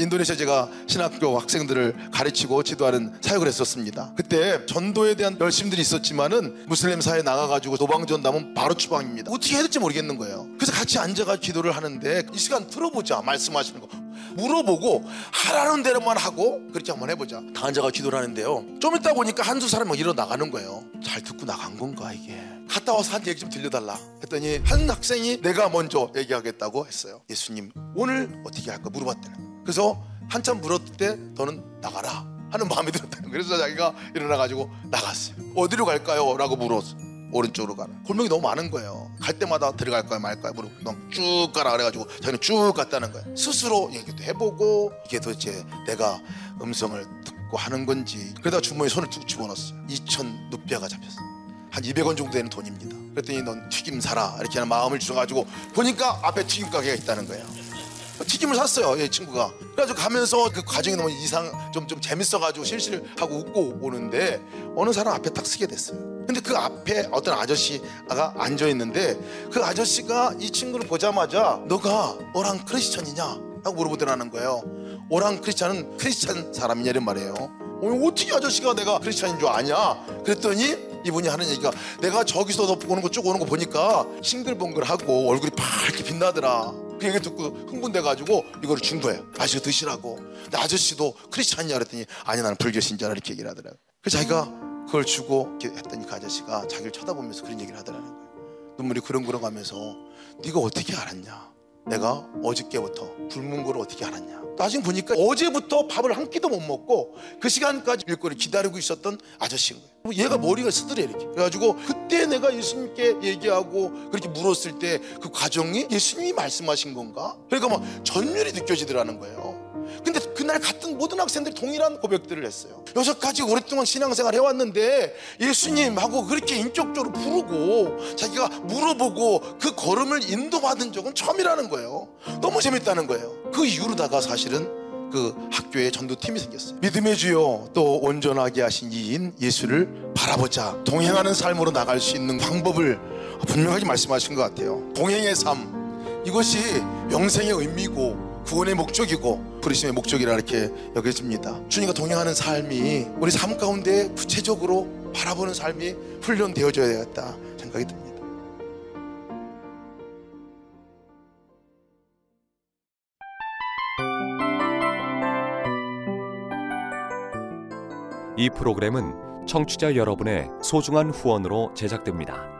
인도네시아 제가 신학교 학생들을 가르치고 지도하는 사역을 했었습니다. 그때 전도에 대한 열심들이 있었지만은 무슬림 사회에 나가가지고 도방전담은 바로 추방입니다. 어떻게 해야 될지 모르겠는 거예요. 그래서 같이 앉아가 기도를 하는데 이 시간 들어보자 말씀하시는 거 물어보고 하라는 대로만 하고 그렇게 한번 해보자. 다 앉아가 기도를 하는데요. 좀 있다 보니까 한두 사람이 일어 나가는 거예요. 잘 듣고 나간 건가 이게? 갔다 와서 한 얘기 좀 들려달라 했더니 한 학생이 내가 먼저 얘기하겠다고 했어요. 예수님 오늘 어떻게 할까 거예요. 그래서 한참 물었을 때 너는 나가라 하는 마음이 들었다는 거예요. 그래서 자기가 일어나가지고 나갔어요. 어디로 갈까요? 라고 물었어. 오른쪽으로 가라. 골목이 너무 많은 거예요. 갈 때마다 들어갈까요, 말까요? 물어보 쭉 가라 그래가지고 자기는 쭉 갔다는 거예요. 스스로 얘기도 해보고 이게 도대체 내가 음성을 듣고 하는 건지 그러다 주머니에 손을 툭 집어넣었어요. 2천 루피아가 잡혔어요. 한 200원 정도 되는 돈입니다. 그랬더니 넌 튀김 사라 이렇게 하는 마음을 주셔가지고 보니까 앞에 튀김 가게가 있다는 거예요. 튀김을 샀어요, 이 친구가. 그래가지고 가면서 그 과정이 너무 이상 좀 좀 재밌어가지고 실실 하고 웃고 오는데 어느 사람 앞에 딱 서게 됐어요. 근데 그 앞에 어떤 아저씨가 앉아 있는데 그 아저씨가 이 친구를 보자마자 너가 오랑 크리스천이냐? 라고 물어보더라는 거예요. 오랑 크리스천은 크리스천 사람이냐 이런 말이에요. 어, 어떻게 아저씨가 내가 크리스천인 줄 아냐? 그랬더니 이분이 하는 얘기가 내가 저기서 너 보는 거 쭉 오는 거 보니까 싱글벙글하고 얼굴이 밝게 빛나더라. 그 얘기 듣고 흥분돼가지고 이거를 준 거예요. 아저씨 드시라고. 근데 아저씨도 크리스찬이냐 그랬더니 아니 나는 불교 신자라 이렇게 얘기를 하더라고요. 그래서 자기가 그걸 주고 했더니 그 아저씨가 자기를 쳐다보면서 그런 얘기를 하더라는 거예요. 눈물이 그렁그렁 가면서 네가 어떻게 알았냐? 내가 어저께부터 굶은 걸 어떻게 알았냐? 나중에 보니까 어제부터 밥을 한 끼도 못 먹고 그 시간까지 일거리 기다리고 있었던 아저씨인 거예요. 얘가 머리가 쓰더래 이렇게. 그래가지고 그때 내가 예수님께 얘기하고 그렇게 물었을 때 그 과정이 예수님이 말씀하신 건가? 그러니까 막 전율이 느껴지더라는 거예요. 그날 같은 모든 학생들이 동일한 고백들을 했어요. 여기까지 오랫동안 신앙생활 해왔는데 예수님하고 그렇게 인격적으로 부르고 자기가 물어보고 그 걸음을 인도받은 적은 처음이라는 거예요. 너무 재밌다는 거예요. 그 이후로다가 사실은 그 학교에 전도팀이 생겼어요. 믿음의 주요 또 온전하게 하신 이인 예수를 바라보자. 동행하는 삶으로 나갈 수 있는 방법을 분명하게 말씀하신 것 같아요. 동행의 삶 이것이 영생의 의미고 구원의 목적이고 부르심의 목적이라 이렇게 여겨집니다. 주님과 동행하는 삶이 우리 삶 가운데 구체적으로 바라보는 삶이 훈련되어져야 되겠다 생각이 듭니다. 이 프로그램은 청취자 여러분의 소중한 후원으로 제작됩니다.